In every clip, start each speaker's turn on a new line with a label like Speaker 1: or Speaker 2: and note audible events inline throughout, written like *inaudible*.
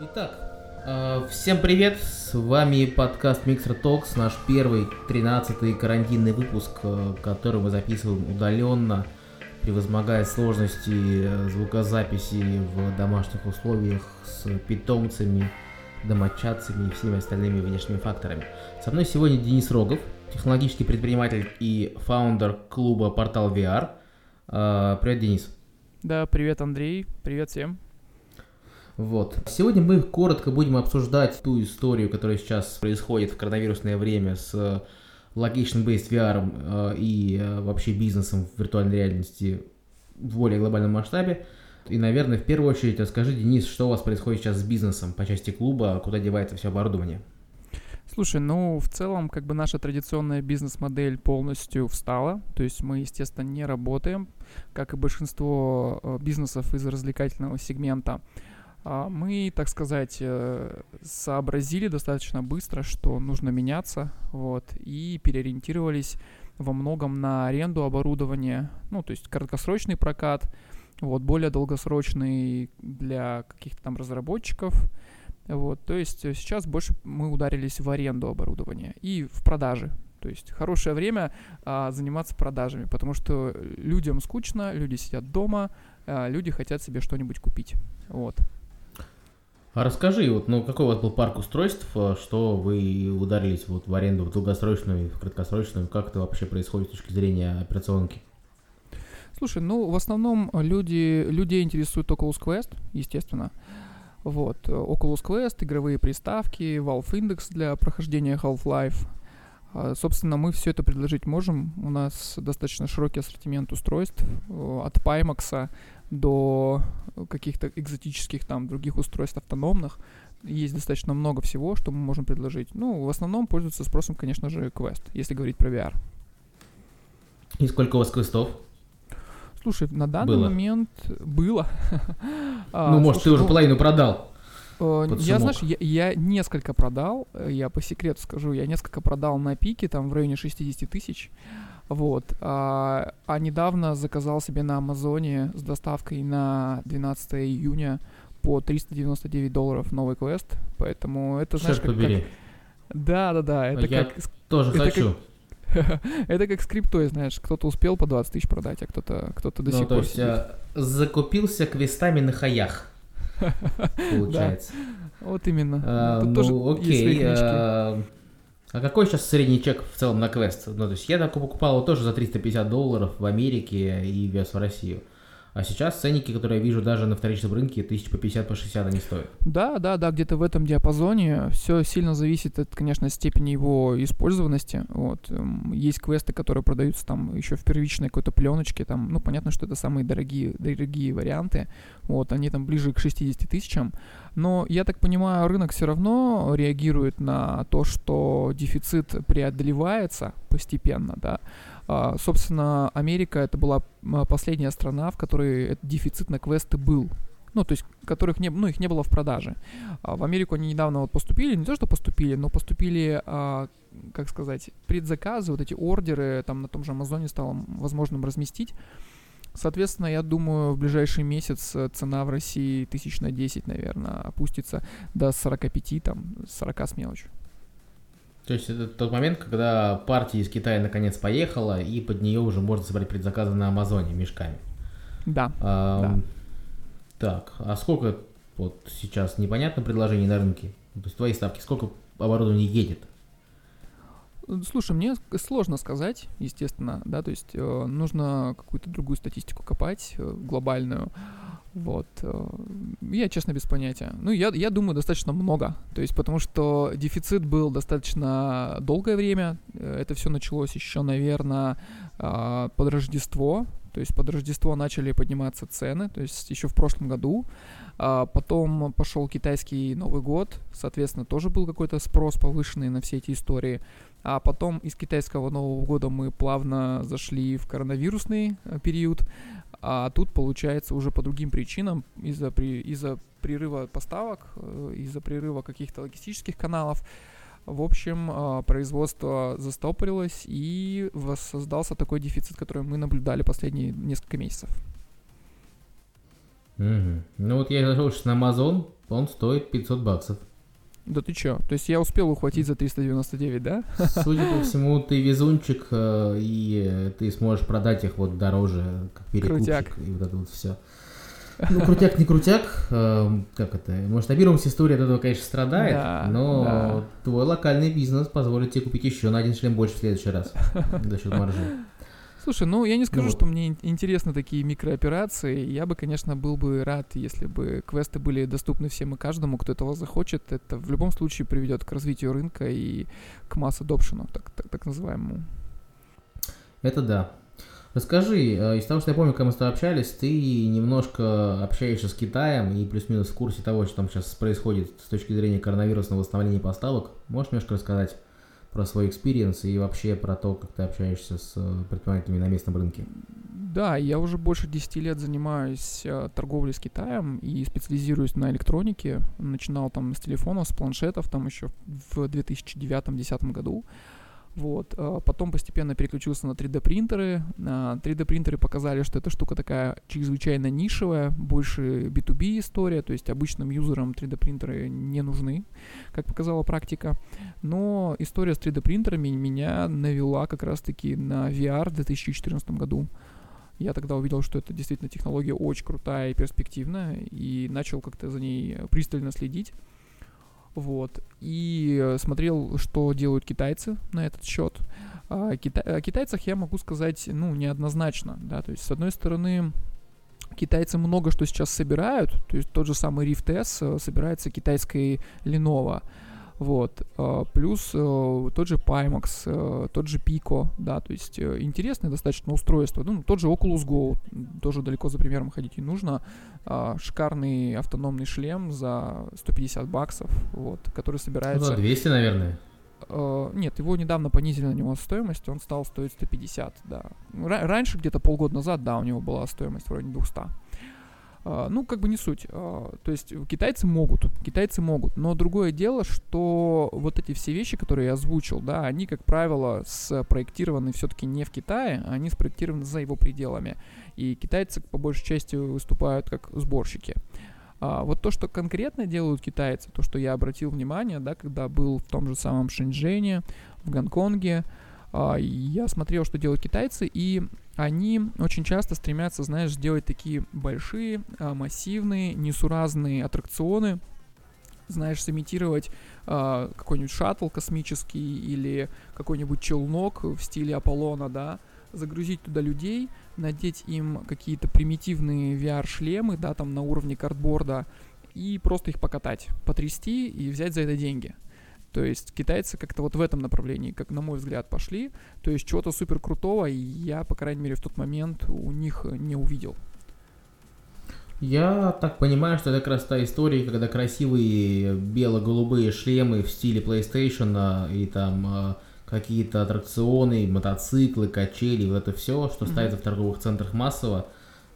Speaker 1: Итак, э, всем привет, с вами подкаст Mixer Talks, наш первый, 13-й карантинный выпуск, э, который мы записываем удаленно, превозмогая сложности э, звукозаписи в домашних условиях с питомцами, домочадцами и всеми остальными внешними факторами. Со мной сегодня Денис Рогов, технологический предприниматель и фаундер клуба Портал VR. Привет, Денис.
Speaker 2: Да, привет, Андрей. Привет всем.
Speaker 1: Вот. Сегодня мы коротко будем обсуждать ту историю, которая сейчас происходит в коронавирусное время с Location-Based VR э, и э, вообще бизнесом в виртуальной реальности в более глобальном масштабе. И, наверное, в первую очередь расскажи, Денис, что у вас происходит сейчас с бизнесом по части клуба, куда девается все оборудование?
Speaker 2: Слушай, ну, в целом, как бы наша традиционная бизнес-модель полностью встала. То есть мы, естественно, не работаем, как и большинство э, бизнесов из развлекательного сегмента. А мы, так сказать, э, сообразили достаточно быстро, что нужно меняться, вот, и переориентировались во многом на аренду оборудования, ну, то есть краткосрочный прокат, вот, более долгосрочный для каких-то там разработчиков, вот, то есть сейчас больше мы ударились в аренду оборудования и в продажи, то есть хорошее время а, заниматься продажами, потому что людям скучно, люди сидят дома, а, люди хотят себе что-нибудь купить, вот.
Speaker 1: А расскажи, вот, ну, какой у вас был парк устройств, э, что вы ударились вот в аренду в долгосрочную, в краткосрочную, как это вообще происходит с точки зрения операционки?
Speaker 2: Слушай, ну, в основном люди, людей интересует Oculus Quest, естественно. Вот, Oculus Quest, игровые приставки, Valve Index для прохождения Half-Life. А, собственно, мы все это предложить можем. У нас достаточно широкий ассортимент устройств э, от Pimax до каких-то экзотических там других устройств автономных. Есть достаточно много всего, что мы можем предложить. Ну, в основном пользуется спросом, конечно же, Quest, если говорить про VR.
Speaker 1: И сколько у вас квестов?
Speaker 2: Слушай, на данный было. момент было. *laughs*
Speaker 1: А, ну, может, ты уже ну, половину продал.
Speaker 2: Э, я, знаешь, я, я несколько продал, я по секрету скажу, я несколько продал на пике, там в районе 60 тысяч. Вот. А, а недавно заказал себе на Амазоне с доставкой на 12 июня по 399 долларов новый квест. Поэтому это, знаешь, как,
Speaker 1: побери.
Speaker 2: Как... Да, да, да.
Speaker 1: Это Я как... тоже это хочу.
Speaker 2: Как... *laughs* это как скриптой, знаешь, кто-то успел по 20 тысяч продать, а кто-то кто до ну, сих
Speaker 1: то пор есть, сидит. А, закупился квестами на хаях, *laughs* получается.
Speaker 2: Вот именно.
Speaker 1: А, ну, окей. А какой сейчас средний чек в целом на квест? Ну, то есть я так покупал его тоже за 350 долларов в Америке и вез в Россию. А сейчас ценники, которые я вижу даже на вторичном рынке, тысяч по 50, по 60 они стоят.
Speaker 2: Да, да, да, где-то в этом диапазоне. Все сильно зависит от, конечно, степени его использованности. Вот. Эм, есть квесты, которые продаются там еще в первичной какой-то пленочке. Там, ну, понятно, что это самые дорогие, дорогие варианты. Вот, они там ближе к 60 тысячам. Но я так понимаю, рынок все равно реагирует на то, что дефицит преодолевается постепенно, да. А, собственно, Америка это была последняя страна, в которой дефицит на квесты был. Ну, то есть, которых не, ну, их не было в продаже. А в Америку они недавно вот поступили, не то, что поступили, но поступили, а, как сказать, предзаказы, вот эти ордеры, там на том же Амазоне стало возможным разместить. Соответственно, я думаю, в ближайший месяц э, цена в России тысяч на 10, наверное, опустится до 45, там, 40 с мелочью.
Speaker 1: То есть это тот момент, когда партия из Китая наконец поехала, и под нее уже можно собрать предзаказы на Амазоне мешками.
Speaker 2: Да. А, да.
Speaker 1: Так, а сколько вот сейчас непонятно предложений на рынке? То есть твои ставки, сколько оборудования едет?
Speaker 2: Слушай, мне сложно сказать, естественно, да, то есть э, нужно какую-то другую статистику копать, э, глобальную. Вот. Э, я, честно, без понятия. Ну, я, я думаю, достаточно много. То есть, потому что дефицит был достаточно долгое время. Э, это все началось еще, наверное, а, под Рождество. То есть под Рождество начали подниматься цены, то есть еще в прошлом году. А потом пошел китайский Новый год, соответственно, тоже был какой-то спрос повышенный на все эти истории. А потом из китайского Нового года мы плавно зашли в коронавирусный э, период. А тут, получается, уже по другим причинам, из-за при, из-за прерыва поставок, э, из-за прерыва каких-то логистических каналов, в общем, а, производство застопорилось и воссоздался такой дефицит, который мы наблюдали последние несколько месяцев.
Speaker 1: Угу. Ну вот я зашел на Amazon, он стоит 500 баксов.
Speaker 2: Да ты чё? То есть я успел ухватить за 399, да? *laughs*
Speaker 1: Судя по всему, ты везунчик, э, и ты сможешь продать их вот дороже, как перекупщик,
Speaker 2: Крутяк.
Speaker 1: и вот это вот все. Ну, крутяк не крутяк, э, как это, масштабируемость истории от этого, конечно, страдает,
Speaker 2: Да,
Speaker 1: но
Speaker 2: да.
Speaker 1: твой локальный бизнес позволит тебе купить еще на один шлем больше в следующий раз за счет маржи.
Speaker 2: Слушай, ну я не скажу,
Speaker 1: вот.
Speaker 2: что мне ин- интересны такие микрооперации. Я бы, конечно, был бы рад, если бы квесты были доступны всем и каждому, кто этого захочет. Это в любом случае приведет к развитию рынка и к mass adoption -у, так, так, так называемому.
Speaker 1: Это да. Расскажи, э, из того, что я помню, когда мы с тобой общались, ты немножко общаешься с Китаем и плюс-минус в курсе того, что там сейчас происходит с точки зрения коронавирусного восстановления поставок. Можешь немножко рассказать про свой experience и вообще про то, как ты общаешься с э, предпринимателями на местном рынке?
Speaker 2: Да, я уже больше 10 лет занимаюсь э, торговлей с Китаем и специализируюсь на электронике. Начинал там с телефонов, с планшетов, там еще в 2009-2010 году. Вот. э, Потом постепенно переключился на 3D принтеры. 3D принтеры показали, что эта штука такая чрезвычайно нишевая, больше B2B история, то есть обычным юзерам 3D принтеры не нужны, как показала практика. Но история с 3D принтерами меня навела как раз-таки на VR в 2014 году. Я тогда увидел, что это действительно технология очень крутая и перспективная, и начал как-то за ней пристально следить. Вот. И смотрел, что делают китайцы на этот счет. А, кита- О китайцах я могу сказать, ну, неоднозначно, да, то есть, с одной стороны, китайцы много что сейчас собирают, то есть тот же самый Rift S э, собирается китайской Lenovo, вот, а, плюс э, тот же Pimax, э, тот же Pico, да, то есть э, интересное достаточно устройство, ну, тот же Oculus Go, тоже далеко за примером ходить не нужно, а, шикарный автономный шлем за 150 баксов, вот, который
Speaker 1: Ну,
Speaker 2: собирается...
Speaker 1: за 200, наверное.
Speaker 2: Э, нет, его недавно понизили на него стоимость, он стал стоить 150, да. Ра- раньше, где-то полгода назад, да, у него была стоимость вроде 200. А, ну, как бы не суть. А, то есть китайцы могут, китайцы могут. Но другое дело, что вот эти все вещи, которые я озвучил, да, они, как правило, спроектированы все-таки не в Китае, а они спроектированы за его пределами. И китайцы, по большей части, выступают как сборщики. А вот то, что конкретно делают китайцы, то, что я обратил внимание, да, когда был в том же самом Шэньчжэне, в Гонконге, я смотрел, что делают китайцы, и они очень часто стремятся, знаешь, сделать такие большие, а, массивные, несуразные аттракционы, знаешь, сымитировать а, какой-нибудь шаттл космический или какой-нибудь челнок в стиле Аполлона, да, загрузить туда людей, надеть им какие-то примитивные VR-шлемы, да, там на уровне картборда, и просто их покатать, потрясти и взять за это деньги. То есть китайцы как-то вот в этом направлении, как на мой взгляд, пошли. То есть чего-то супер крутого я, по крайней мере, в тот момент у них не увидел.
Speaker 1: Я так понимаю, что это как раз та история, когда красивые бело-голубые шлемы в стиле PlayStation а, и там а, какие-то аттракционы, мотоциклы, качели, вот это все, что ставится в торговых центрах массово.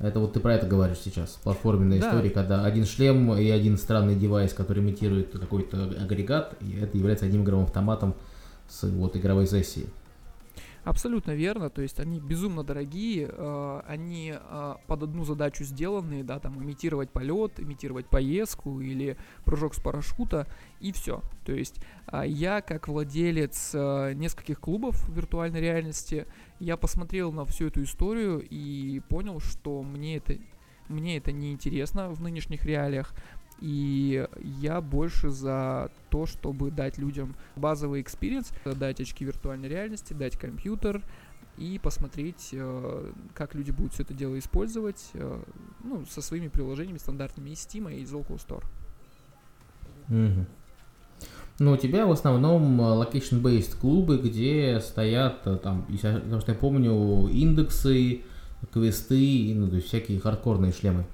Speaker 1: Это вот ты про это говоришь сейчас. Платформенная
Speaker 2: Да.
Speaker 1: история, когда один шлем и один странный девайс, который имитирует какой-то агрегат, и это является одним игровым автоматом с вот игровой сессии.
Speaker 2: Абсолютно верно, то есть они безумно дорогие, э, они э, под одну задачу сделаны, да, там имитировать полет, имитировать поездку или прыжок с парашюта и все. То есть а, я как владелец э, нескольких клубов виртуальной реальности, я посмотрел на всю эту историю и понял, что мне это мне это не интересно в нынешних реалиях. И я больше за то, чтобы дать людям базовый experience, дать очки виртуальной реальности, дать компьютер и посмотреть, э, как люди будут все это дело использовать, э, ну, со своими приложениями стандартными из Steam и из Oculus Store.
Speaker 1: Мгм. Ну, у тебя в основном э, location-based клубы, где стоят, э, там, потому что я помню, индексы, квесты, ну, то есть всякие хардкорные шлемы.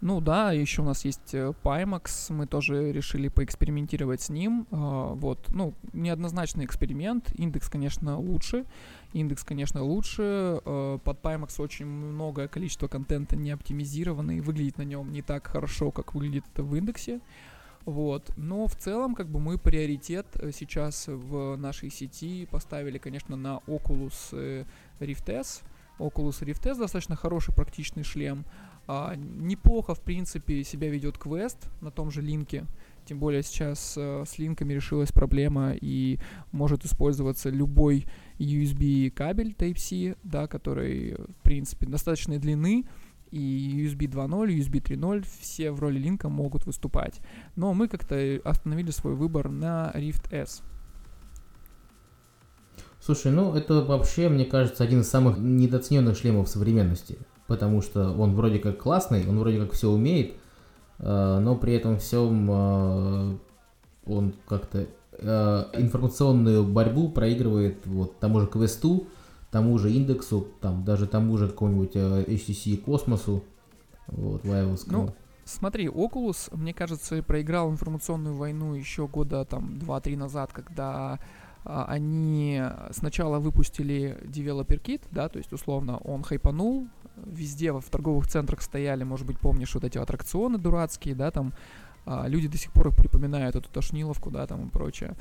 Speaker 2: Ну да, еще у нас есть э, Pimax, мы тоже решили поэкспериментировать с ним. а, Вот, ну, неоднозначный эксперимент. Индекс, конечно, лучше. Индекс, конечно, лучше. Под Pimax очень многое количество контента не оптимизировано и выглядит на нем не так хорошо, как выглядит это в индексе. Вот. Но в целом, как бы мы приоритет э, сейчас в нашей сети поставили, конечно, на Oculus э, Rift S. Oculus Rift S достаточно хороший практичный шлем. А, неплохо, в принципе, себя ведет квест на том же линке. Тем более сейчас э, с линками решилась проблема и может использоваться любой USB кабель Type-C, да, который, в принципе, достаточной длины, и USB 2.0, USB 3.0, все в роли линка могут выступать. Но мы как-то остановили свой выбор на Rift S.
Speaker 1: Слушай, ну это вообще, мне кажется, один из самых недооцененных шлемов современности. Потому что он вроде как классный, он вроде как все умеет, э, но при этом всем э, он как-то э, информационную борьбу проигрывает вот тому же квесту, тому же индексу, там даже тому же какому-нибудь HTC космосу, вот,
Speaker 2: вайвовскому. Ну, смотри, Oculus, мне кажется, проиграл информационную войну еще года там 2-3 назад, когда а, они сначала выпустили Developer Kit, да, то есть условно он хайпанул, везде в торговых центрах стояли, может быть, помнишь вот эти аттракционы дурацкие, да, там а, люди до сих пор их припоминают, эту тошниловку, да, там и прочее.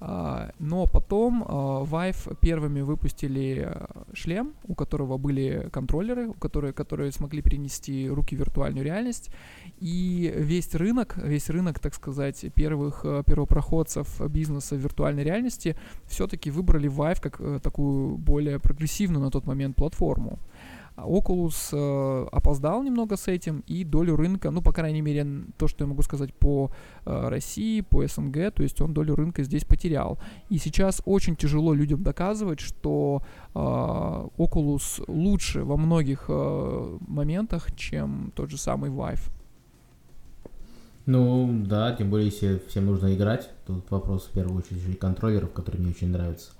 Speaker 2: А, но потом а, Vive первыми выпустили а, шлем, у которого были контроллеры, у которые, которые смогли перенести руки в виртуальную реальность. И весь рынок, весь рынок, так сказать, первых а, первопроходцев бизнеса в виртуальной реальности все-таки выбрали Vive как а, такую более прогрессивную на тот момент платформу. Oculus э, опоздал немного с этим, и долю рынка, ну, по крайней мере, то, что я могу сказать по э, России, по СНГ, то есть он долю рынка здесь потерял. И сейчас очень тяжело людям доказывать, что э, Oculus лучше во многих э, моментах, чем тот же самый Vive.
Speaker 1: Ну, да, тем более, если всем нужно играть, тут вопрос в первую очередь и контроллеров, которые мне очень нравятся.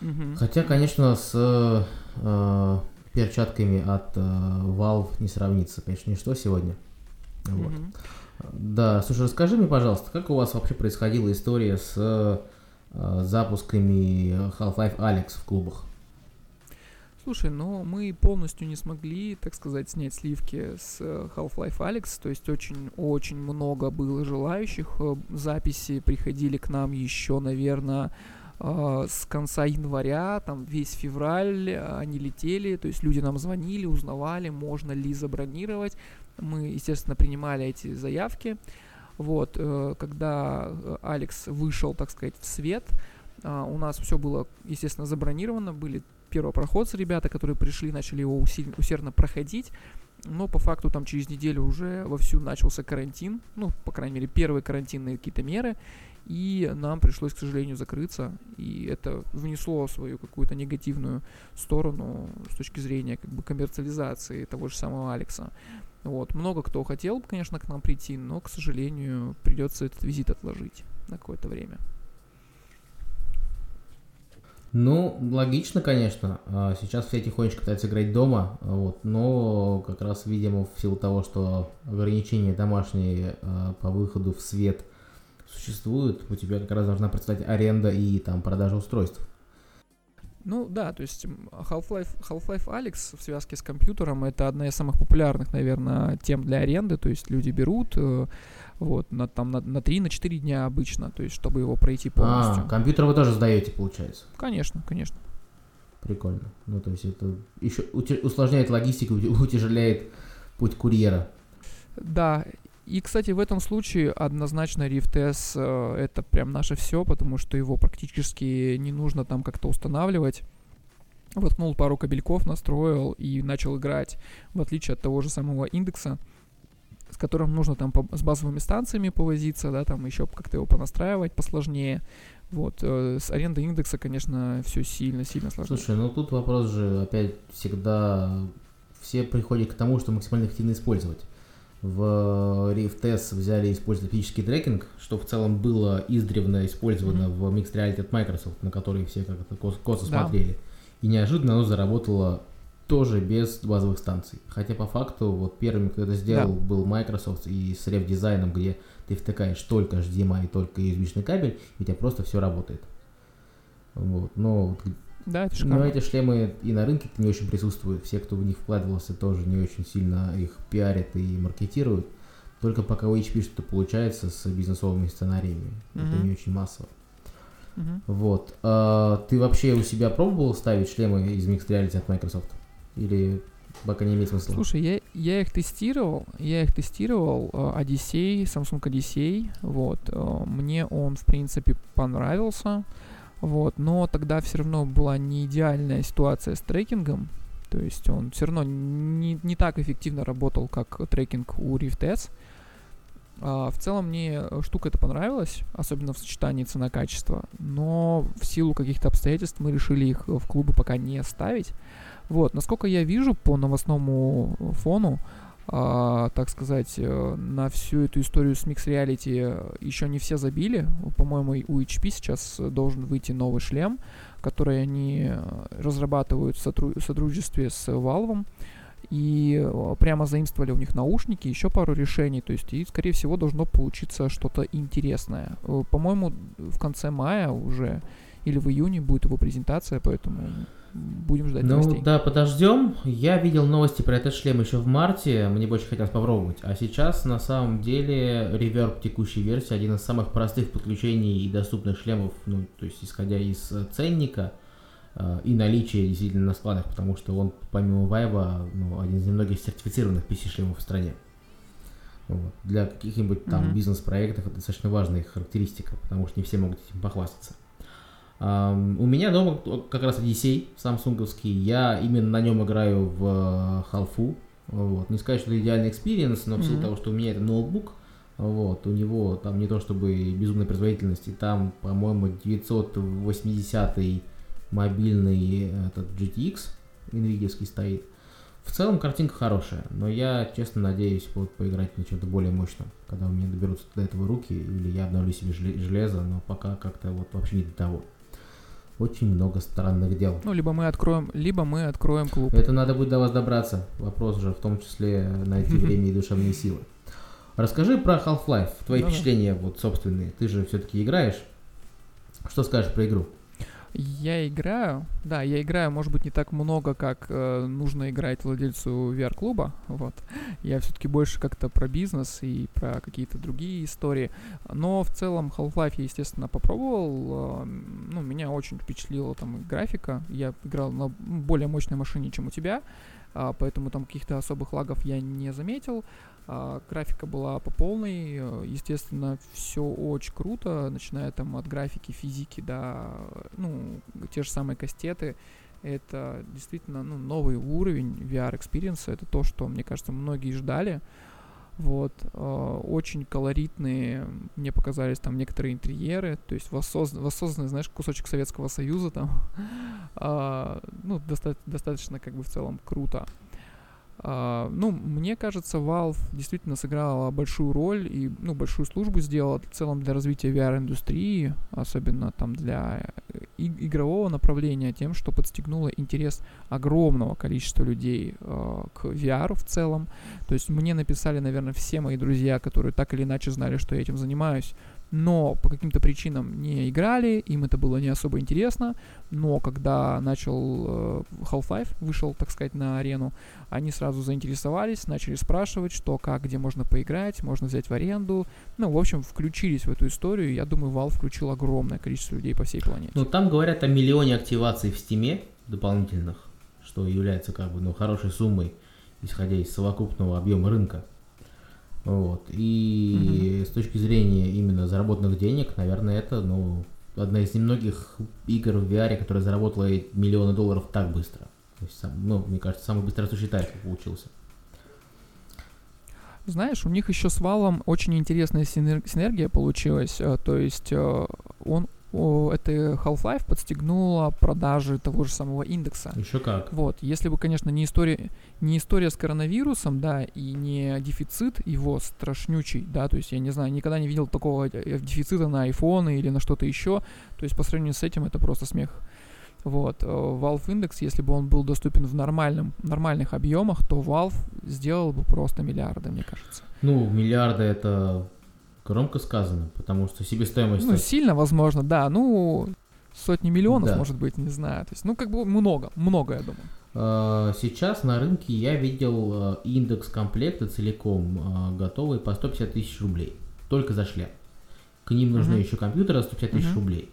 Speaker 1: Угу. Хотя, конечно, с э, перчатками от э, Valve не сравнится, конечно, ничто сегодня. Вот. Mm-hmm. Да, слушай, расскажи мне, пожалуйста, как у вас вообще происходила история с э, запусками Half-Life Alex в клубах?
Speaker 2: Слушай, ну мы полностью не смогли, так сказать, снять сливки с э, Half-Life Alex, то есть очень-очень много было желающих. Э, записи приходили к нам еще, наверное, с конца января, там весь февраль они летели, то есть люди нам звонили, узнавали, можно ли забронировать. Мы, естественно, принимали эти заявки. Вот, э, когда э, Алекс вышел, так сказать, в свет, э, у нас все было, естественно, забронировано, были первопроходцы ребята, которые пришли, начали его усердно проходить, но по факту там через неделю уже вовсю начался карантин, ну, по крайней мере, первые карантинные какие-то меры, и нам пришлось, к сожалению, закрыться, и это внесло свою какую-то негативную сторону с точки зрения как бы коммерциализации того же самого Алекса. Вот. Много кто хотел, конечно, к нам прийти, но, к сожалению, придется этот визит отложить на какое-то время.
Speaker 1: Ну, логично, конечно. А, сейчас все тихонечко пытаются играть дома, вот, но как раз, видимо, в силу того, что ограничения домашние а, по выходу в свет – существуют, у тебя как раз должна представлять аренда и там продажа устройств.
Speaker 2: Ну да, то есть Half-Life, Half-Life Alex в связке с компьютером это одна из самых популярных, наверное, тем для аренды. То есть люди берут э, вот на, там, на, на 3-4 дня обычно, то есть чтобы его пройти полностью.
Speaker 1: А, компьютер вы тоже сдаете, получается?
Speaker 2: Конечно, конечно.
Speaker 1: Прикольно. Ну, то есть это еще усложняет логистику, *laughs* утяжеляет путь курьера.
Speaker 2: Да, и, кстати, в этом случае однозначно Rift S э, это прям наше все, потому что его практически не нужно там как-то устанавливать. Воткнул пару кабельков, настроил и начал играть, в отличие от того же самого индекса, с которым нужно там по, с базовыми станциями повозиться, да, там еще как-то его понастраивать посложнее. Вот, э, с арендой индекса, конечно, все сильно-сильно сложнее.
Speaker 1: Слушай, ну тут вопрос же опять всегда все приходят к тому, что максимально эффективно использовать в Rift S взяли использовать физический трекинг, что в целом было издревно использовано mm-hmm. в Mixed Reality от Microsoft, на который все как-то косо, косо да. смотрели. И неожиданно оно заработало тоже без базовых станций. Хотя по факту вот первым, кто это сделал, да. был Microsoft и с рев дизайном, где ты втыкаешь только HDMI и только USB кабель, и у тебя просто все работает. Вот. Но
Speaker 2: да, это шикарно.
Speaker 1: Но эти шлемы и на рынке не очень присутствуют. Все, кто в них вкладывался, тоже не очень сильно их пиарят и маркетируют. Только пока у HP что-то получается с бизнесовыми сценариями. Mm-hmm. Это не очень массово. Mm-hmm. Вот. А, ты вообще у себя пробовал ставить шлемы из Mixed Reality от Microsoft? Или пока не имеет смысла?
Speaker 2: Слушай, я, я их тестировал, я их тестировал, э, Odyssey, Samsung Odyssey, вот, э, мне он, в принципе, понравился, вот, но тогда все равно была не идеальная ситуация с трекингом, то есть он все равно не, не так эффективно работал, как трекинг у Rift S. А, в целом мне штука эта понравилась, особенно в сочетании цена-качество, но в силу каких-то обстоятельств мы решили их в клубы пока не ставить. Вот, насколько я вижу по новостному фону, а, так сказать, э, на всю эту историю с Mix Reality еще не все забили. По-моему, у HP сейчас должен выйти новый шлем, который они э, разрабатывают в сотру- сотрудничестве с Valve. И э, прямо заимствовали у них наушники, еще пару решений. То есть, и, скорее всего, должно получиться что-то интересное. По-моему, в конце мая уже или в июне будет его презентация, поэтому будем ждать
Speaker 1: ну,
Speaker 2: новостей.
Speaker 1: да, подождем. Я видел новости про этот шлем еще в марте, мне больше хотелось попробовать. А сейчас, на самом деле, реверб текущей версии один из самых простых подключений и доступных шлемов, ну, то есть, исходя из э, ценника э, и наличия действительно на складах, потому что он, помимо Vive, ну, один из немногих сертифицированных PC-шлемов в стране. Вот. Для каких-нибудь там mm-hmm. бизнес-проектов это достаточно важная их потому что не все могут этим похвастаться. Эм, у меня дома как раз Odyssey самсунговский, я именно на нем играю в халфу. Вот. Не сказать, что это идеальный experience, но в силу mm-hmm. того, что у меня это ноутбук, вот, у него там не то чтобы безумной производительности, там, по-моему, 980 мобильный этот GTX NVIDIA стоит. В целом картинка хорошая, но я, честно, надеюсь вот, поиграть на чем-то более мощном, когда у меня доберутся до этого руки, или я обновлю себе железо, но пока как-то вот вообще не до того очень много странных дел.
Speaker 2: Ну, либо мы откроем, либо мы откроем клуб.
Speaker 1: Это надо будет до вас добраться. Вопрос же в том числе найти *laughs* время и душевные силы. Расскажи про Half-Life, твои впечатления вот собственные. Ты же все-таки играешь. Что скажешь про игру?
Speaker 2: Я играю, да, я играю, может быть, не так много, как э, нужно играть владельцу VR-клуба, вот. Я все-таки больше как-то про бизнес и про какие-то другие истории. Но в целом Half-Life я, естественно, попробовал. Э, ну, меня очень впечатлила там графика. Я играл на более мощной машине, чем у тебя, э, поэтому там каких-то особых лагов я не заметил. А, графика была по полной, естественно, все очень круто, начиная там от графики, физики до, ну, те же самые кастеты. Это действительно ну, новый уровень VR-experience -а, это то, что, мне кажется, многие ждали. Вот, э, очень колоритные мне показались там некоторые интерьеры, то есть воссозд... воссозданный, знаешь, кусочек Советского Союза там, э, *laughs* ну, доста- достаточно как бы в целом круто. Э, ну, мне кажется, Valve действительно сыграла большую роль и, ну, большую службу сделала в целом для развития VR-индустрии, особенно там для э, игрового направления, тем, что подстегнуло интерес огромного количества людей uh, к VR в целом. То есть мне написали, наверное, все мои друзья, которые так или иначе знали, что я этим занимаюсь, но по каким-то причинам не играли, им это было не особо интересно, но когда начал э, Half-Life, вышел, так сказать, на арену, они сразу заинтересовались, начали спрашивать, что, как, где можно поиграть, можно взять в аренду, ну, в общем, включились в эту историю, я думаю, Valve включил огромное количество людей по всей планете.
Speaker 1: Ну, там говорят о миллионе активаций в Steam дополнительных, что является, как бы, ну, хорошей суммой, исходя из совокупного объема рынка. Вот. И угу. с точки зрения именно заработанных денег, наверное, это ну, одна из немногих игр в VR, которая заработала миллионы долларов так быстро. То есть, ну, мне кажется, самый быстрорастущий title получился.
Speaker 2: Знаешь, у них еще с Valve очень интересная синергия получилась. Э, то есть э, он это Half-Life подстегнула продажи того же самого индекса.
Speaker 1: Еще как.
Speaker 2: Вот, если бы, конечно, не история, не история с коронавирусом, да, и не дефицит его страшнючий, да, то есть я не знаю, никогда не видел такого э, дефицита на iPhone или на что-то еще, то есть по сравнению с этим это просто смех. Вот, э, Valve Index, если бы он был доступен в нормальном, нормальных объемах, то Valve сделал бы просто миллиарды, мне кажется.
Speaker 1: Ну, миллиарды это Громко сказано, потому что себестоимость...
Speaker 2: Ну, сильно, возможно, да. Ну, сотни миллионов, да. может быть, не знаю. То есть, ну, как бы много, много, я думаю.
Speaker 1: А, сейчас на рынке я видел а, индекс комплекта целиком а, готовый по 150 тысяч рублей. Только за шлем. К ним нужны uh-huh. еще компьютеры 150 тысяч uh-huh. рублей.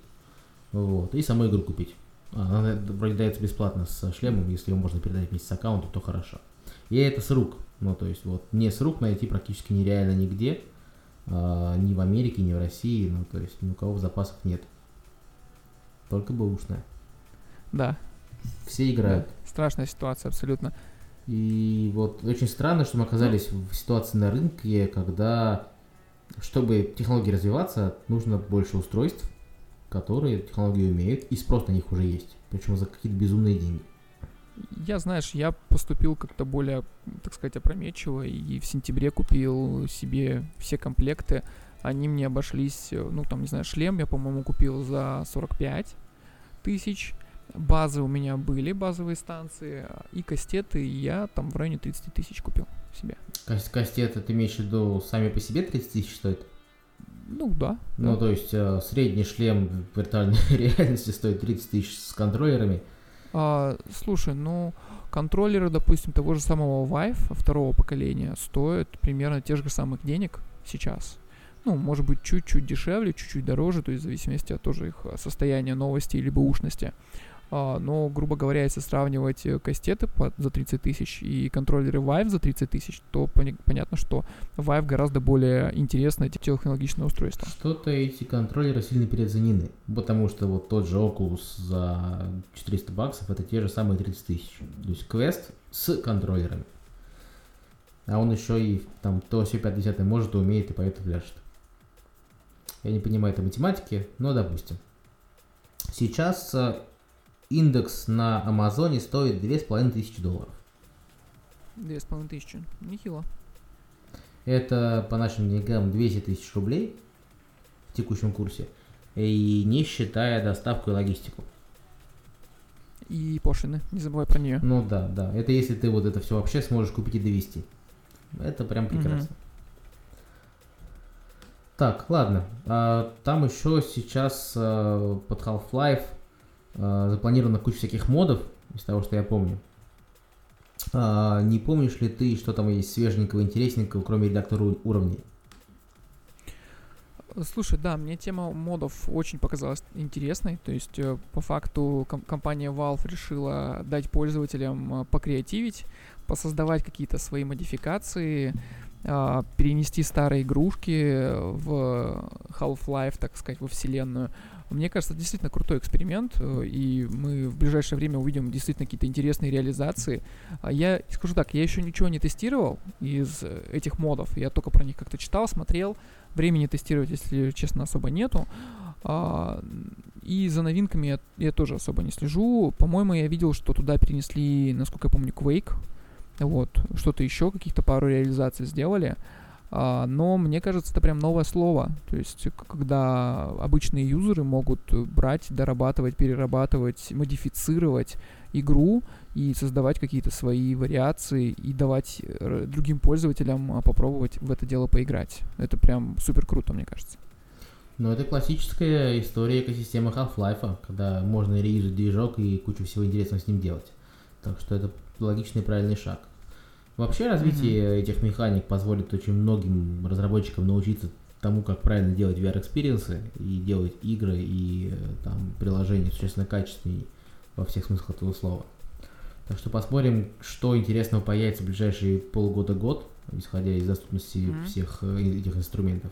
Speaker 1: Вот. И саму игру купить. Она вроде дается бесплатно с шлемом, если его можно передать вместе с аккаунтом, то хорошо. И это с рук. Ну, то есть, вот, не с рук найти практически нереально нигде, ни в Америке, ни в России, ну, то есть, ни у кого в запасах нет. Только бэушная.
Speaker 2: Да.
Speaker 1: Все играют.
Speaker 2: Да. Страшная ситуация, абсолютно.
Speaker 1: И вот очень странно, что мы оказались в ситуации на рынке, когда, чтобы технологии развиваться, нужно больше устройств, которые технологии умеют, и спрос на них уже есть. Причем за какие-то безумные деньги.
Speaker 2: Я, знаешь, я поступил как-то более, так сказать, опрометчиво, и в сентябре купил себе все комплекты. Они мне обошлись, ну, там, не знаю, шлем я, по-моему, купил за 45 тысяч. Базы у меня были, базовые станции, и кастеты я там в районе 30 тысяч купил себе.
Speaker 1: Кастеты, ты имеешь в виду, сами по себе 30 тысяч стоят?
Speaker 2: Ну да.
Speaker 1: Ну,
Speaker 2: да.
Speaker 1: то есть э, средний шлем в виртуальной *laughs* реальности стоит 30 тысяч с контроллерами.
Speaker 2: А, слушай, ну, контроллеры, допустим, того же самого Vive второго поколения стоят примерно тех же самых денег сейчас. Ну, может быть, чуть-чуть дешевле, чуть-чуть дороже, то есть в зависимости от тоже их состояния новости или ушности. А, но, грубо говоря, если сравнивать э, кастеты за 30 тысяч и контроллеры Vive за 30 тысяч, то понятно, что Vive гораздо более интересное технологичное устройство.
Speaker 1: Что-то эти контроллеры сильно переоценены, потому что вот тот же Oculus за 400 баксов это те же самые 30 тысяч. То есть квест с контроллерами. А он еще и там то все 50 может, умеет и поэтому пляшет. Я не понимаю этой математики, но допустим. Сейчас э, индекс на Амазоне стоит 2500 долларов.
Speaker 2: 2500, нехило.
Speaker 1: Это по нашим деньгам 200 тысяч рублей в текущем курсе, и не считая доставку и логистику.
Speaker 2: И пошлины, не забывай про нее.
Speaker 1: Ну да, да. Это если ты вот это все вообще сможешь купить и довести. Это прям прекрасно. Угу. Так, ладно. А, там еще сейчас а, под Half-Life а, запланирована куча всяких модов, из того, что я помню. А, не помнишь ли ты, что там есть свеженького, интересненького, кроме редактора уровней?
Speaker 2: Слушай, да, мне тема модов очень показалась интересной. То есть, э, по факту, ком- компания Valve решила дать пользователям э, покреативить, посоздавать какие-то свои модификации, э, перенести старые игрушки в Half-Life, так сказать, во вселенную. Мне кажется, это действительно крутой эксперимент, э, и мы в ближайшее время увидим действительно какие-то интересные реализации. А я скажу так, я еще ничего не тестировал из э, этих модов, я только про них как-то читал, смотрел. Времени тестировать, если честно, особо нету. А, и за новинками я, я тоже особо не слежу. По-моему, я видел, что туда перенесли, насколько я помню, Quake. Вот, что-то еще, каких-то пару реализаций сделали. А, но мне кажется, это прям новое слово. То есть, когда обычные юзеры могут брать, дорабатывать, перерабатывать, модифицировать игру и создавать какие-то свои вариации и давать э, другим пользователям а, попробовать в это дело поиграть. Это прям супер круто, мне кажется.
Speaker 1: Ну, это классическая история экосистемы Half-Life, когда можно re юзать движок и кучу всего интересного с ним делать. Так что это логичный и правильный шаг. Вообще развитие mm-hmm. этих механик позволит очень многим разработчикам научиться тому, как правильно делать VR-experience-ы и делать игры и э, там приложения существенно качественнее во всех смыслах этого слова. Так что посмотрим, что интересного появится в ближайшие полгода-год, исходя из доступности mm-hmm. всех э, этих инструментов.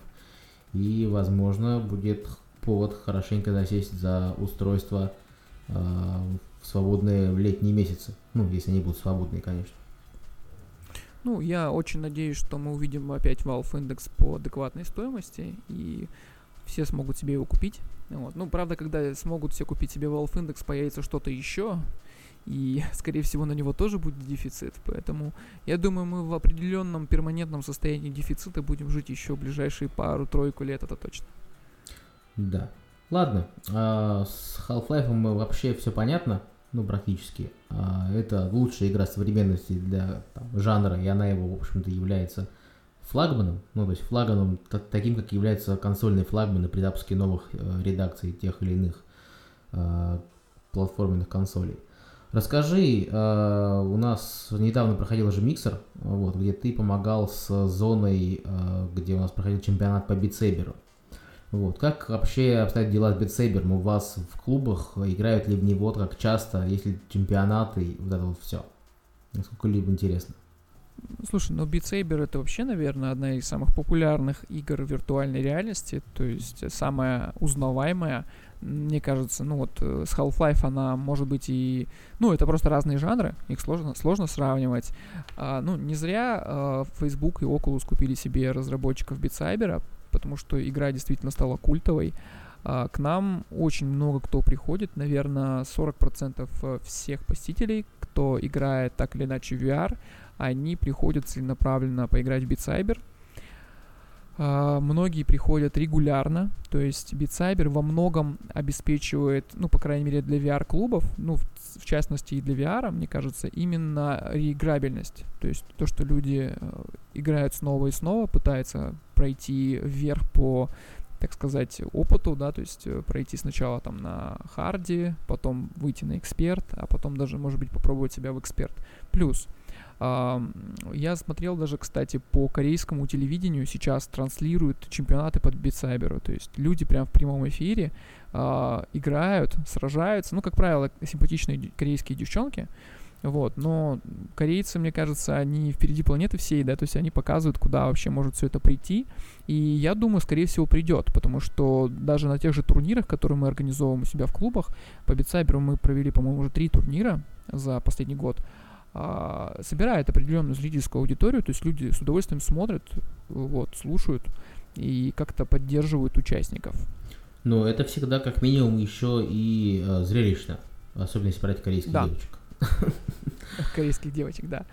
Speaker 1: И, возможно, будет повод хорошенько засесть за устройство э, в свободные летние месяцы. Ну, если они будут свободные, конечно.
Speaker 2: Ну, я очень надеюсь, что мы увидим опять Valve Index по адекватной стоимости, и все смогут себе его купить. Вот. Ну, правда, когда смогут все купить себе Valve Index, появится что-то еще, и, *laughs* скорее всего, на него тоже будет дефицит. Поэтому я думаю, мы в определенном перманентном состоянии дефицита будем жить еще ближайшие пару-тройку лет, это точно.
Speaker 1: Да. Ладно, а с Half-Life вообще все понятно ну, практически. А, это лучшая игра современности для там, жанра, и она его, в общем-то, является флагманом, ну, то есть флагманом таким, как являются консольные флагманы при запуске новых э, редакций тех или иных э, платформенных консолей. Расскажи, э, у нас недавно проходил же миксер, вот, где ты помогал с зоной, э, где у нас проходил чемпионат по битсейберу. Вот. Как вообще обстоят дела с битсейбером? У вас в клубах играют ли в него как часто, есть ли чемпионаты и вот это вот все? Насколько либо интересно.
Speaker 2: Слушай, ну Saber это вообще, наверное, одна из самых популярных игр виртуальной реальности, то есть самая узнаваемая. Мне кажется, ну вот э, с Half-Life она может быть и... Ну, это просто разные жанры, их сложно, сложно сравнивать. А, ну, не зря а, Facebook и Oculus купили себе разработчиков Beat потому что игра действительно стала культовой. А, к нам очень много кто приходит, наверное, 40% э, всех посетителей, кто играет так или иначе в VR, они приходят целенаправленно поиграть в Beat Saber. Uh, многие приходят регулярно, то есть Beat во многом обеспечивает, ну, по крайней мере, для VR-клубов, ну, в, в частности и для VR, мне кажется, именно реиграбельность. То есть то, что люди uh, играют снова и снова, пытаются пройти вверх по так сказать, опыту, да, то есть э, пройти сначала там на харде, потом выйти на эксперт, а потом даже, может быть, попробовать себя в эксперт. Плюс, я смотрел даже, кстати, по корейскому телевидению сейчас транслируют чемпионаты под битсайберу. То есть люди прям в прямом эфире э, играют, сражаются. Ну, как правило, симпатичные корейские девчонки. Вот, но корейцы, мне кажется, они впереди планеты всей, да, то есть они показывают, куда вообще может все это прийти. И я думаю, скорее всего, придет, потому что даже на тех же турнирах, которые мы организовываем у себя в клубах, по Битсайберу мы провели, по-моему, уже три турнира за последний год а, собирает определенную зрительскую аудиторию, то есть люди с удовольствием смотрят, вот, слушают и как-то поддерживают участников.
Speaker 1: Но это всегда как минимум еще и э, зрелищно, особенно если брать корейских да. девочек. *laughs*
Speaker 2: Корейских девочек, да.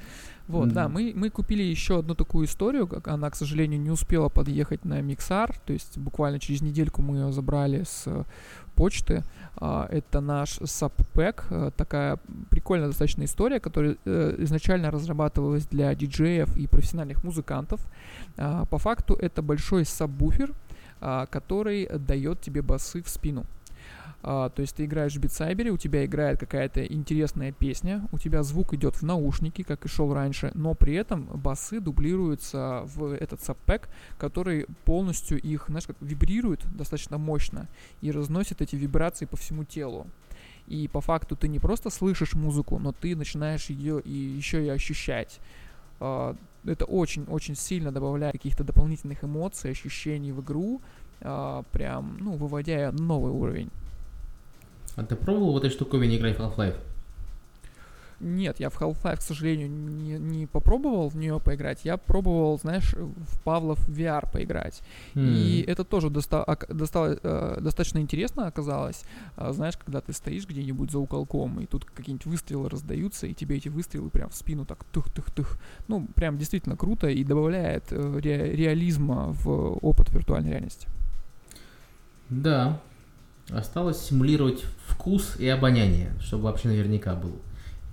Speaker 2: Вот, mm-hmm. да, мы, мы купили еще одну такую историю, как она, к сожалению, не успела подъехать на MIXR, то есть буквально через недельку мы ее забрали с почты. А, это наш SubPac, э, такая прикольная достаточно история, которая э, изначально разрабатывалась для диджеев и профессиональных музыкантов. А, по факту это большой сабвуфер, а, который дает тебе басы в спину. А, то есть ты играешь в Beat Saber, у тебя играет какая-то интересная песня, у тебя звук идет в наушники, как и шел раньше, но при этом басы дублируются в этот SubPac, который полностью их, знаешь, как вибрирует достаточно мощно и разносит эти вибрации по всему телу. И по факту ты не просто слышишь музыку, но ты начинаешь ее и еще и ощущать. Uh, это очень-очень сильно добавляет каких-то дополнительных эмоций, ощущений в игру, uh, прям, ну, выводя новый уровень.
Speaker 1: А ты пробовал в этой штуковине играть в Half-Life?
Speaker 2: Нет, я в Half-Life, к сожалению, не, не попробовал в нее поиграть. Я пробовал, знаешь, в Павлов VR поиграть. Mm. И это тоже доста- доста- э, достаточно интересно оказалось. А, знаешь, когда ты стоишь где-нибудь за уголком, и тут какие-нибудь выстрелы раздаются, и тебе эти выстрелы прям в спину так тых-тых-тых. Ну, прям действительно круто и добавляет э, ре- реализма в опыт виртуальной реальности.
Speaker 1: Да, Осталось симулировать вкус и обоняние, чтобы вообще наверняка было.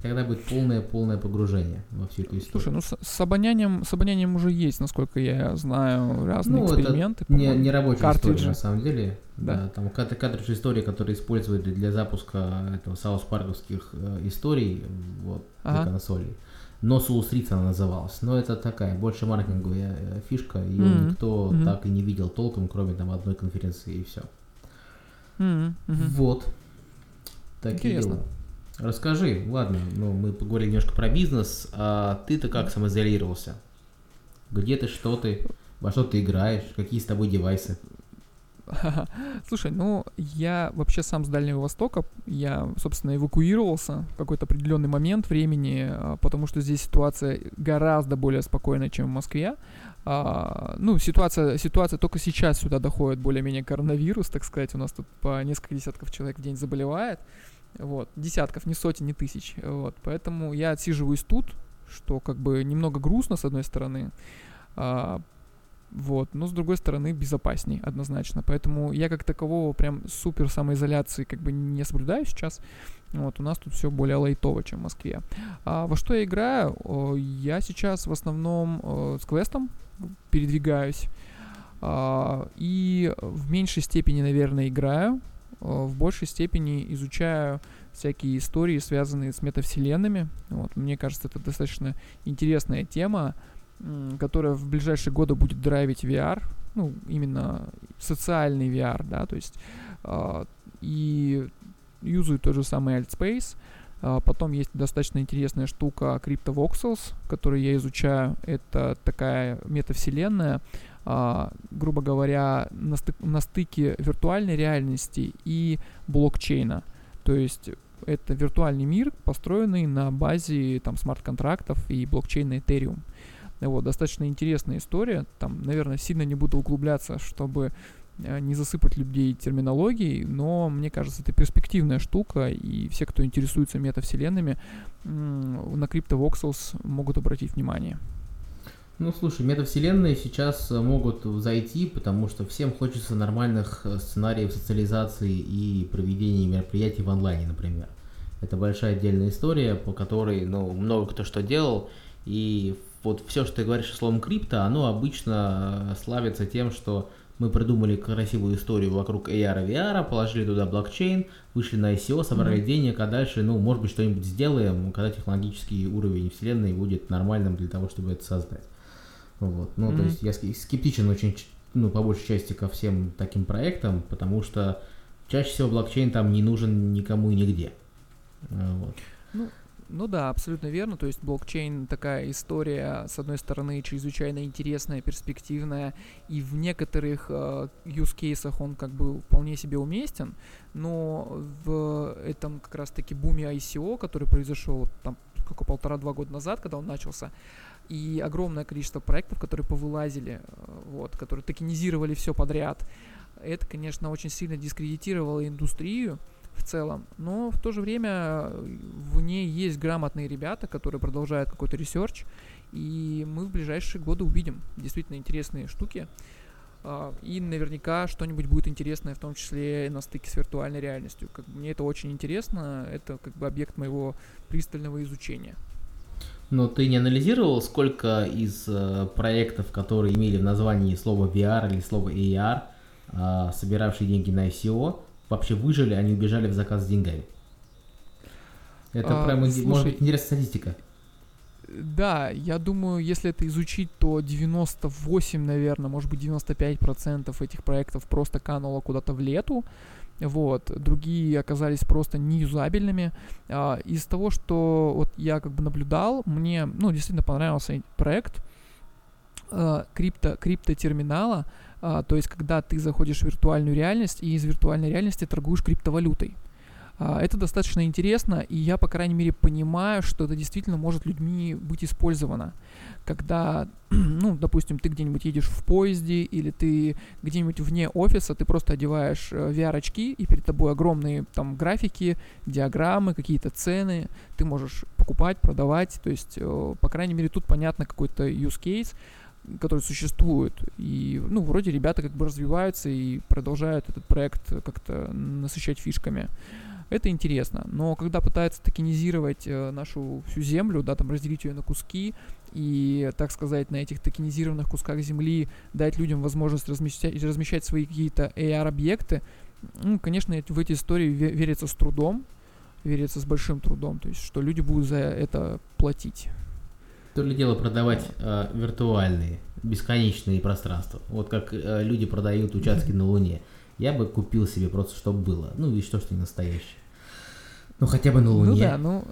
Speaker 1: Тогда будет полное-полное погружение во всю эту историю.
Speaker 2: Слушай, ну с, с, обонянием, с обонянием уже есть, насколько я знаю, разные ну, эксперименты.
Speaker 1: Это не, не рабочая картриджи. история, на самом деле. Да. да там картриджи истории, которые используют для запуска этого саус парковских э, историй вот, ага. на консоли. Но Soul Street она называлась. Но это такая больше маркетинговая э, фишка, ее mm-hmm. никто mm-hmm. так и не видел толком, кроме там одной конференции и все.
Speaker 2: Mm-hmm.
Speaker 1: Вот. Такие дела. Расскажи, ладно, ну мы поговорили немножко про бизнес, а ты-то как самоизолировался? Где ты, что ты, во что ты играешь, какие с тобой девайсы? *laughs*
Speaker 2: Слушай, ну я вообще сам с Дальнего Востока, я, собственно, эвакуировался в какой-то определенный момент времени, а, потому что здесь ситуация гораздо более спокойная, чем в Москве. А, ну, ситуация, ситуация только сейчас сюда доходит более-менее коронавирус, так сказать, у нас тут по несколько десятков человек в день заболевает, вот, десятков, не сотен, не тысяч, вот, поэтому я отсиживаюсь тут, что как бы немного грустно, с одной стороны, а, вот, но с другой стороны безопасней однозначно, поэтому я как такового прям супер самоизоляции как бы не соблюдаю сейчас, вот, у нас тут все более лайтово, чем в Москве. А во что я играю? Я сейчас в основном э, с квестом передвигаюсь, а, и в меньшей степени, наверное, играю, в большей степени изучаю всякие истории, связанные с метавселенными. Вот, мне кажется, это достаточно интересная тема, которая в ближайшие годы будет драйвить VR, ну, именно социальный VR, да, то есть э, и юзаю тот же самый Altspace, А, потом есть достаточно интересная штука CryptoVoxels, которую я изучаю. Это такая метавселенная, а, грубо говоря, на, стык, на стыке виртуальной реальности и блокчейна. То есть это виртуальный мир, построенный на базе там смарт-контрактов и блокчейна Ethereum. Вот, достаточно интересная история. Там, наверное, сильно не буду углубляться, чтобы э, не засыпать людей терминологией, но мне кажется, это перспективная штука, и все, кто интересуется метавселенными, на CryptoVoxels могут обратить внимание.
Speaker 1: Ну, слушай, метавселенные сейчас могут зайти, потому что всем хочется нормальных э, сценариев социализации и проведения мероприятий в онлайне, например. Это большая отдельная история, по которой, ну, много кто что делал, и вот все, что ты говоришь словом крипто, оно обычно э, славится тем, что мы придумали красивую историю вокруг AR и VR, положили туда блокчейн, вышли на ICO, собрали mm-hmm. денег, а дальше, ну, может быть, что-нибудь сделаем, когда технологический уровень вселенной будет нормальным для того, чтобы это создать. Вот. Ну, mm-hmm. то есть я скептичен очень, ну, по большей части ко всем таким проектам, потому что чаще всего блокчейн там не нужен никому и нигде. Вот.
Speaker 2: Ну, ну да, абсолютно верно. То есть блокчейн такая история, с одной стороны, чрезвычайно интересная, перспективная, и в некоторых э, use cases он как бы вполне себе уместен, но в этом как раз-таки буме ICO, который произошел там сколько, полтора-два года назад, когда он начался, и огромное количество проектов, которые повылазили, э, вот, которые токенизировали все подряд, это, конечно, очень сильно дискредитировало индустрию, в целом. Но в то же время э, в ней есть грамотные ребята, которые продолжают какой-то research, и мы в ближайшие годы увидим действительно интересные штуки. А, и наверняка что-нибудь будет интересное, в том числе на стыке с виртуальной реальностью. Как мне это очень интересно, это как бы объект моего пристального изучения.
Speaker 1: Но ты не анализировал, сколько из э, проектов, которые имели в названии слово VR или слово AR, э, собиравшие деньги на ICO, вообще выжили, они убежали в заказ с деньгами. Это а, прям, слушай, может быть, интересная статистика.
Speaker 2: Да, я думаю, если это изучить, то 98, наверное, может быть 95% этих проектов просто кануло куда-то в лету. Вот, другие оказались просто неюзабельными. А, из того, что вот я как бы наблюдал, мне, ну, действительно понравился проект а, крипто, криптотерминала, а, то есть когда ты заходишь в виртуальную реальность и из виртуальной реальности торгуешь криптовалютой. А, это достаточно интересно, и я, по крайней мере, понимаю, что это действительно может людьми быть использовано. Когда, *clears throat* ну, допустим, ты где-нибудь едешь в поезде, или ты где-нибудь вне офиса, ты просто одеваешь э, VR-очки, и перед тобой огромные там графики, диаграммы, какие-то цены, ты можешь покупать, продавать, то есть, э, по крайней мере, тут понятно какой-то use case, которые существуют. И, ну, вроде ребята как бы развиваются и продолжают этот проект как-то насыщать фишками. Это интересно. Но когда пытаются токенизировать э, нашу всю землю, да, там разделить ее на куски и, так сказать, на этих токенизированных кусках земли дать людям возможность размещать, размещать свои какие-то AR-объекты, ну, конечно, в эти истории верится с трудом, верится с большим трудом, то есть, что люди будут за это платить.
Speaker 1: То ли дело продавать э, виртуальные, бесконечные пространства. Вот как э, люди продают участки на Луне. Я бы купил себе просто, чтобы было. Ну, и что, что не настоящее. Ну, хотя бы на ну Луне.
Speaker 2: Ну да, ну,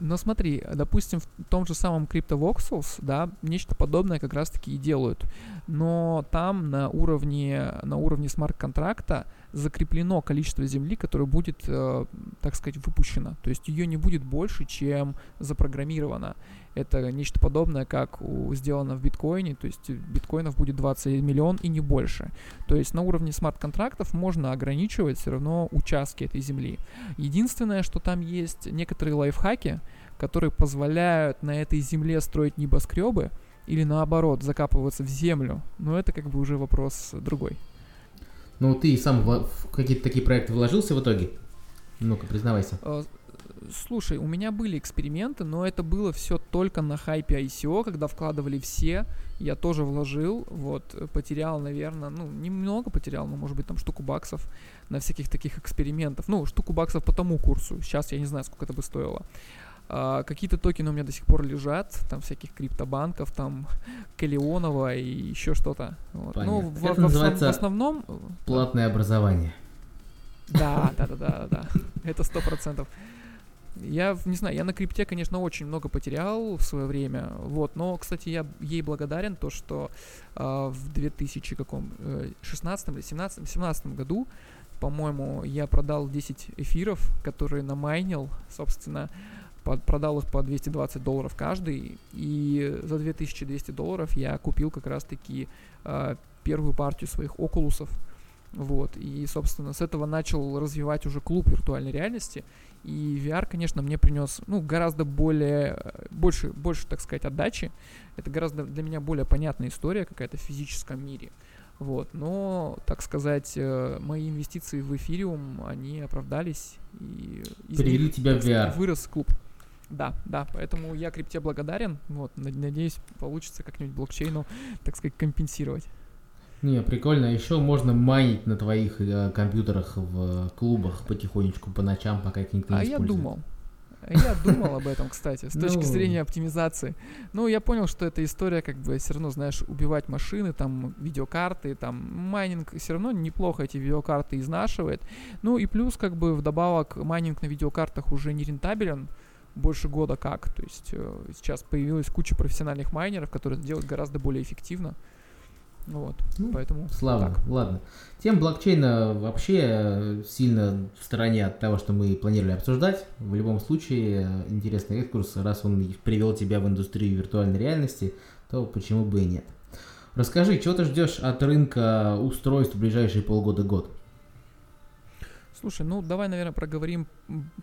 Speaker 2: но смотри, допустим, в том же самом CryptoVoxels, да, нечто подобное как раз-таки и делают. Но там на уровне, на уровне смарт-контракта закреплено количество земли, которое будет, э, так сказать, выпущено. То есть ее не будет больше, чем запрограммировано. Это нечто подобное, как у, сделано в биткоине, то есть биткоинов будет 20 миллион и не больше. То есть на уровне смарт-контрактов можно ограничивать все равно участки этой земли. Единственное, что там есть некоторые лайфхаки, которые позволяют на этой земле строить небоскребы или наоборот закапываться в землю. Но это как бы уже вопрос другой.
Speaker 1: Ну, ты сам в какие-то такие проекты вложился в итоге? Ну-ка, признавайся.
Speaker 2: Э, слушай, у меня были эксперименты, но это было все только на хайпе ICO, когда вкладывали все. Я тоже вложил, вот, потерял, наверное, ну, немного потерял, но, может быть, там штуку баксов на всяких таких экспериментов. Ну, штуку баксов по тому курсу. Сейчас я не знаю, сколько это бы стоило. А, какие-то токены у меня до сих пор лежат, там всяких криптобанков, там Калионова и еще что-то.
Speaker 1: Вот. Ну, в, Это в, называется в основном...
Speaker 2: Платное
Speaker 1: образование.
Speaker 2: Да, да, да, да, да. Это сто процентов. Я не знаю, я на крипте, конечно, очень много потерял в свое время, вот, но, кстати, я ей благодарен то, что э, в 2016 или 17, 17 году, по-моему, я продал 10 эфиров, которые намайнил, собственно, под, продал их по 220 долларов каждый, и за 2200 долларов я купил как раз-таки э, первую партию своих окулусов, вот, и, собственно, с этого начал развивать уже клуб виртуальной реальности, и VR, конечно, мне принес, ну, гораздо более, больше, больше, так сказать, отдачи. Это гораздо для меня более понятная история какая-то в физическом мире. Вот, но, так сказать, э, мои инвестиции в эфириум, они оправдались. И
Speaker 1: Привели них, тебя в VR.
Speaker 2: Вырос клуб. Да, да, поэтому я крипте благодарен. Вот, надеюсь, получится как-нибудь блокчейну, так сказать, компенсировать.
Speaker 1: Не, прикольно. Еще можно майнить на твоих э, компьютерах в клубах потихонечку по ночам, пока никто не
Speaker 2: а использует. А я думал. Я думал об этом, кстати, с точки ну... зрения оптимизации. Ну, я понял, что эта история, как бы, все равно, знаешь, убивать машины, там, видеокарты, там, майнинг все равно неплохо эти видеокарты изнашивает. Ну, и плюс, как бы, вдобавок, майнинг на видеокартах уже не рентабелен, больше года как. То есть э, сейчас появилась куча профессиональных майнеров, которые делают гораздо более эффективно. Вот, ну, поэтому
Speaker 1: славно. Так. Ладно. Тем блокчейна вообще сильно в стороне от того, что мы планировали обсуждать. В любом случае, интересный экскурс, раз он привел тебя в индустрию виртуальной реальности, то почему бы и нет. Расскажи, чего ты ждешь от рынка устройств в ближайшие полгода-год?
Speaker 2: Слушай, ну давай, наверное, проговорим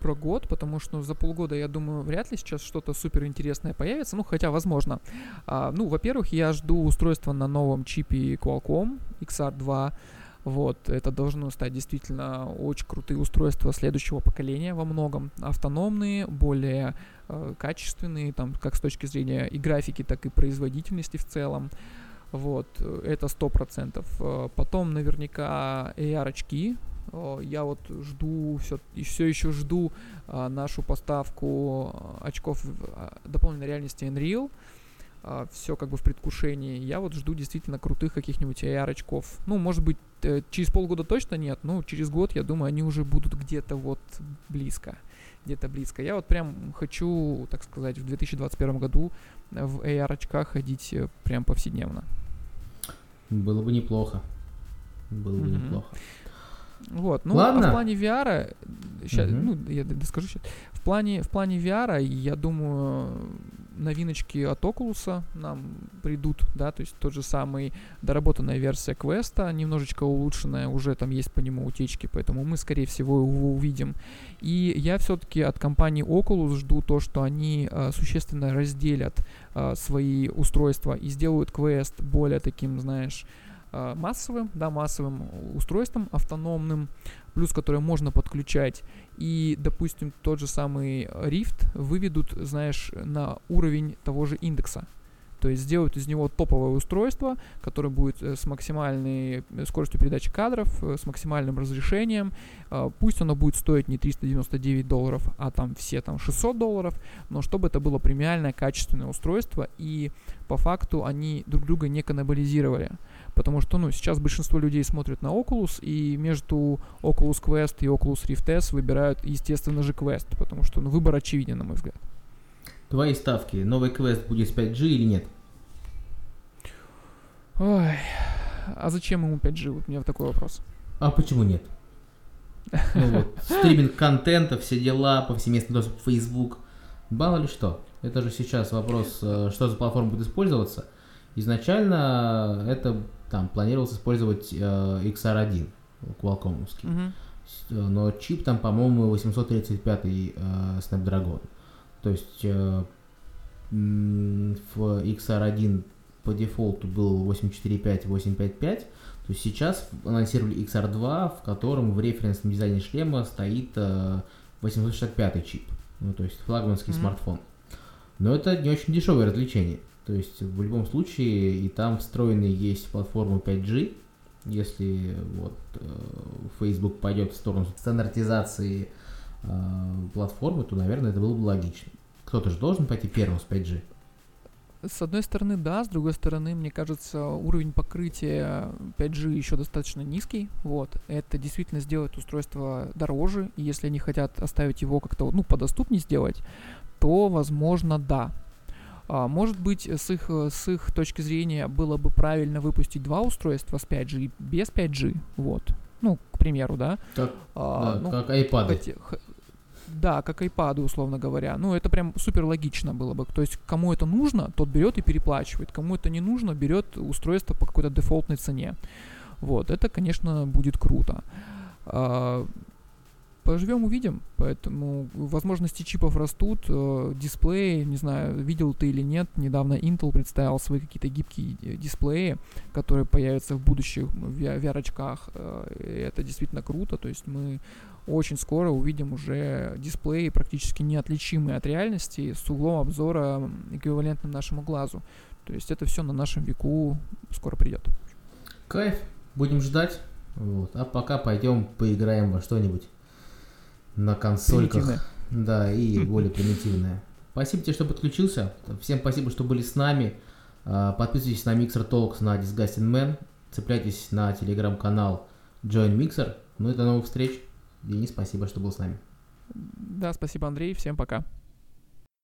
Speaker 2: про год, потому что за полгода, я думаю, вряд ли сейчас что-то супер интересное появится. Ну, хотя, возможно. А, ну, во-первых, я жду устройства на новом чипе Qualcomm XR2. Вот, это должно стать действительно очень крутые устройства следующего поколения во многом. Автономные, более э, качественные, там, как с точки зрения и графики, так и производительности в целом. Вот, это сто процентов. Э, потом наверняка AR-очки, я вот жду, все, все еще жду а, нашу поставку а, очков дополненной реальности Unreal. Все как бы в предвкушении. Я вот жду действительно крутых каких-нибудь AR очков. Ну, может быть, э, через полгода точно нет, но через год, я думаю, они уже будут где-то вот близко. Где-то близко. Я вот прям хочу, так сказать, в 2021 году в AR очках ходить э, прям повседневно.
Speaker 1: Было бы неплохо. Было бы mm-hmm. неплохо.
Speaker 2: Вот, ну, Ладно. а в плане VR, сейчас, угу. ну, я доскажу сейчас. В плане, в плане VR, я думаю, новиночки от Oculus нам придут, да, то есть тот же самый доработанная версия квеста, немножечко улучшенная, уже там есть по нему утечки, поэтому мы, скорее всего, его увидим. И я все-таки от компании Oculus жду то, что они э, существенно разделят э, свои устройства и сделают квест более таким, знаешь, массовым, да, массовым устройством автономным, плюс которое можно подключать. И, допустим, тот же самый Rift выведут, знаешь, на уровень того же индекса. То есть сделают из него топовое устройство, которое будет э, с максимальной э, скоростью передачи кадров, с максимальным разрешением. Пусть оно будет стоить не 399 долларов, а там все там 600 долларов, но чтобы это было премиальное, качественное устройство, и по факту они друг друга не каннибализировали. Потому что, ну, сейчас большинство людей смотрят на Oculus, и между Oculus Quest и Oculus Rift S выбирают, естественно же, Quest, потому что, ну, выбор очевиден, на мой взгляд.
Speaker 1: Твои ставки. Новый Quest будет с 5G или нет?
Speaker 2: Ой, а зачем ему 5G? Вот у меня такой вопрос.
Speaker 1: А почему нет? Ну вот, стриминг контента, все дела, повсеместный доступ в Facebook. Мало ли что. Это же сейчас вопрос, э, что за платформа будет использоваться. Изначально это там планировалось использовать э, XR1 Qualcomm. Uh-huh. Но чип там, по-моему, 835 э, Snapdragon. То есть э, в XR1 по дефолту был 845, 855. То есть сейчас анонсировали XR2, в котором в референсном дизайне шлема стоит э, 865 чип. Ну, то есть флагманский mm-hmm. смартфон. Но это не очень дешевое развлечение. То есть в любом случае и там встроенный есть платформа 5G. Если вот э, Facebook пойдет в сторону стандартизации э, платформы, то, наверное, это было бы логично. Кто-то же должен пойти первым с 5G.
Speaker 2: С одной стороны, да, с другой стороны, мне кажется, уровень покрытия 5G еще достаточно низкий. Вот. Это действительно сделает устройство дороже, и если они хотят оставить его как-то ну, подоступнее сделать, то, возможно, да. А, может быть, с их, с их точки зрения было бы правильно выпустить два устройства с 5G и без 5G. Вот. Ну, к примеру, да.
Speaker 1: Как,
Speaker 2: А,
Speaker 1: да,
Speaker 2: ну,
Speaker 1: как iPad.
Speaker 2: Хоте- х- Да, как iPad, условно говоря. Ну, это прям супер логично было бы. То есть, кому это нужно, тот берет и переплачивает. Кому это не нужно, берет устройство по какой-то дефолтной цене. Вот, это, конечно, будет круто. Поживем, увидим. Поэтому возможности чипов растут. э, Дисплеи, не знаю, видел ты или нет, недавно Intel представил свои какие-то гибкие дисплеи, которые появятся в будущих VR-очках. э, Это действительно круто. То есть мы очень скоро увидим уже дисплеи практически неотличимые от реальности с углом обзора эквивалентным нашему глазу. То есть это все на нашем веку скоро придет.
Speaker 1: Кайф, будем ждать. Вот. А пока пойдем поиграем во что-нибудь на консольках. Да, и более примитивное. Спасибо тебе, что подключился. Всем спасибо, что были с нами. А, Подписывайтесь на Mixer Talks на Disgusting Man. Цепляйтесь на телеграм-канал Join Mixer. Ну и до новых встреч. Денис, спасибо, что был с нами.
Speaker 2: Да, спасибо, Андрей. Всем пока.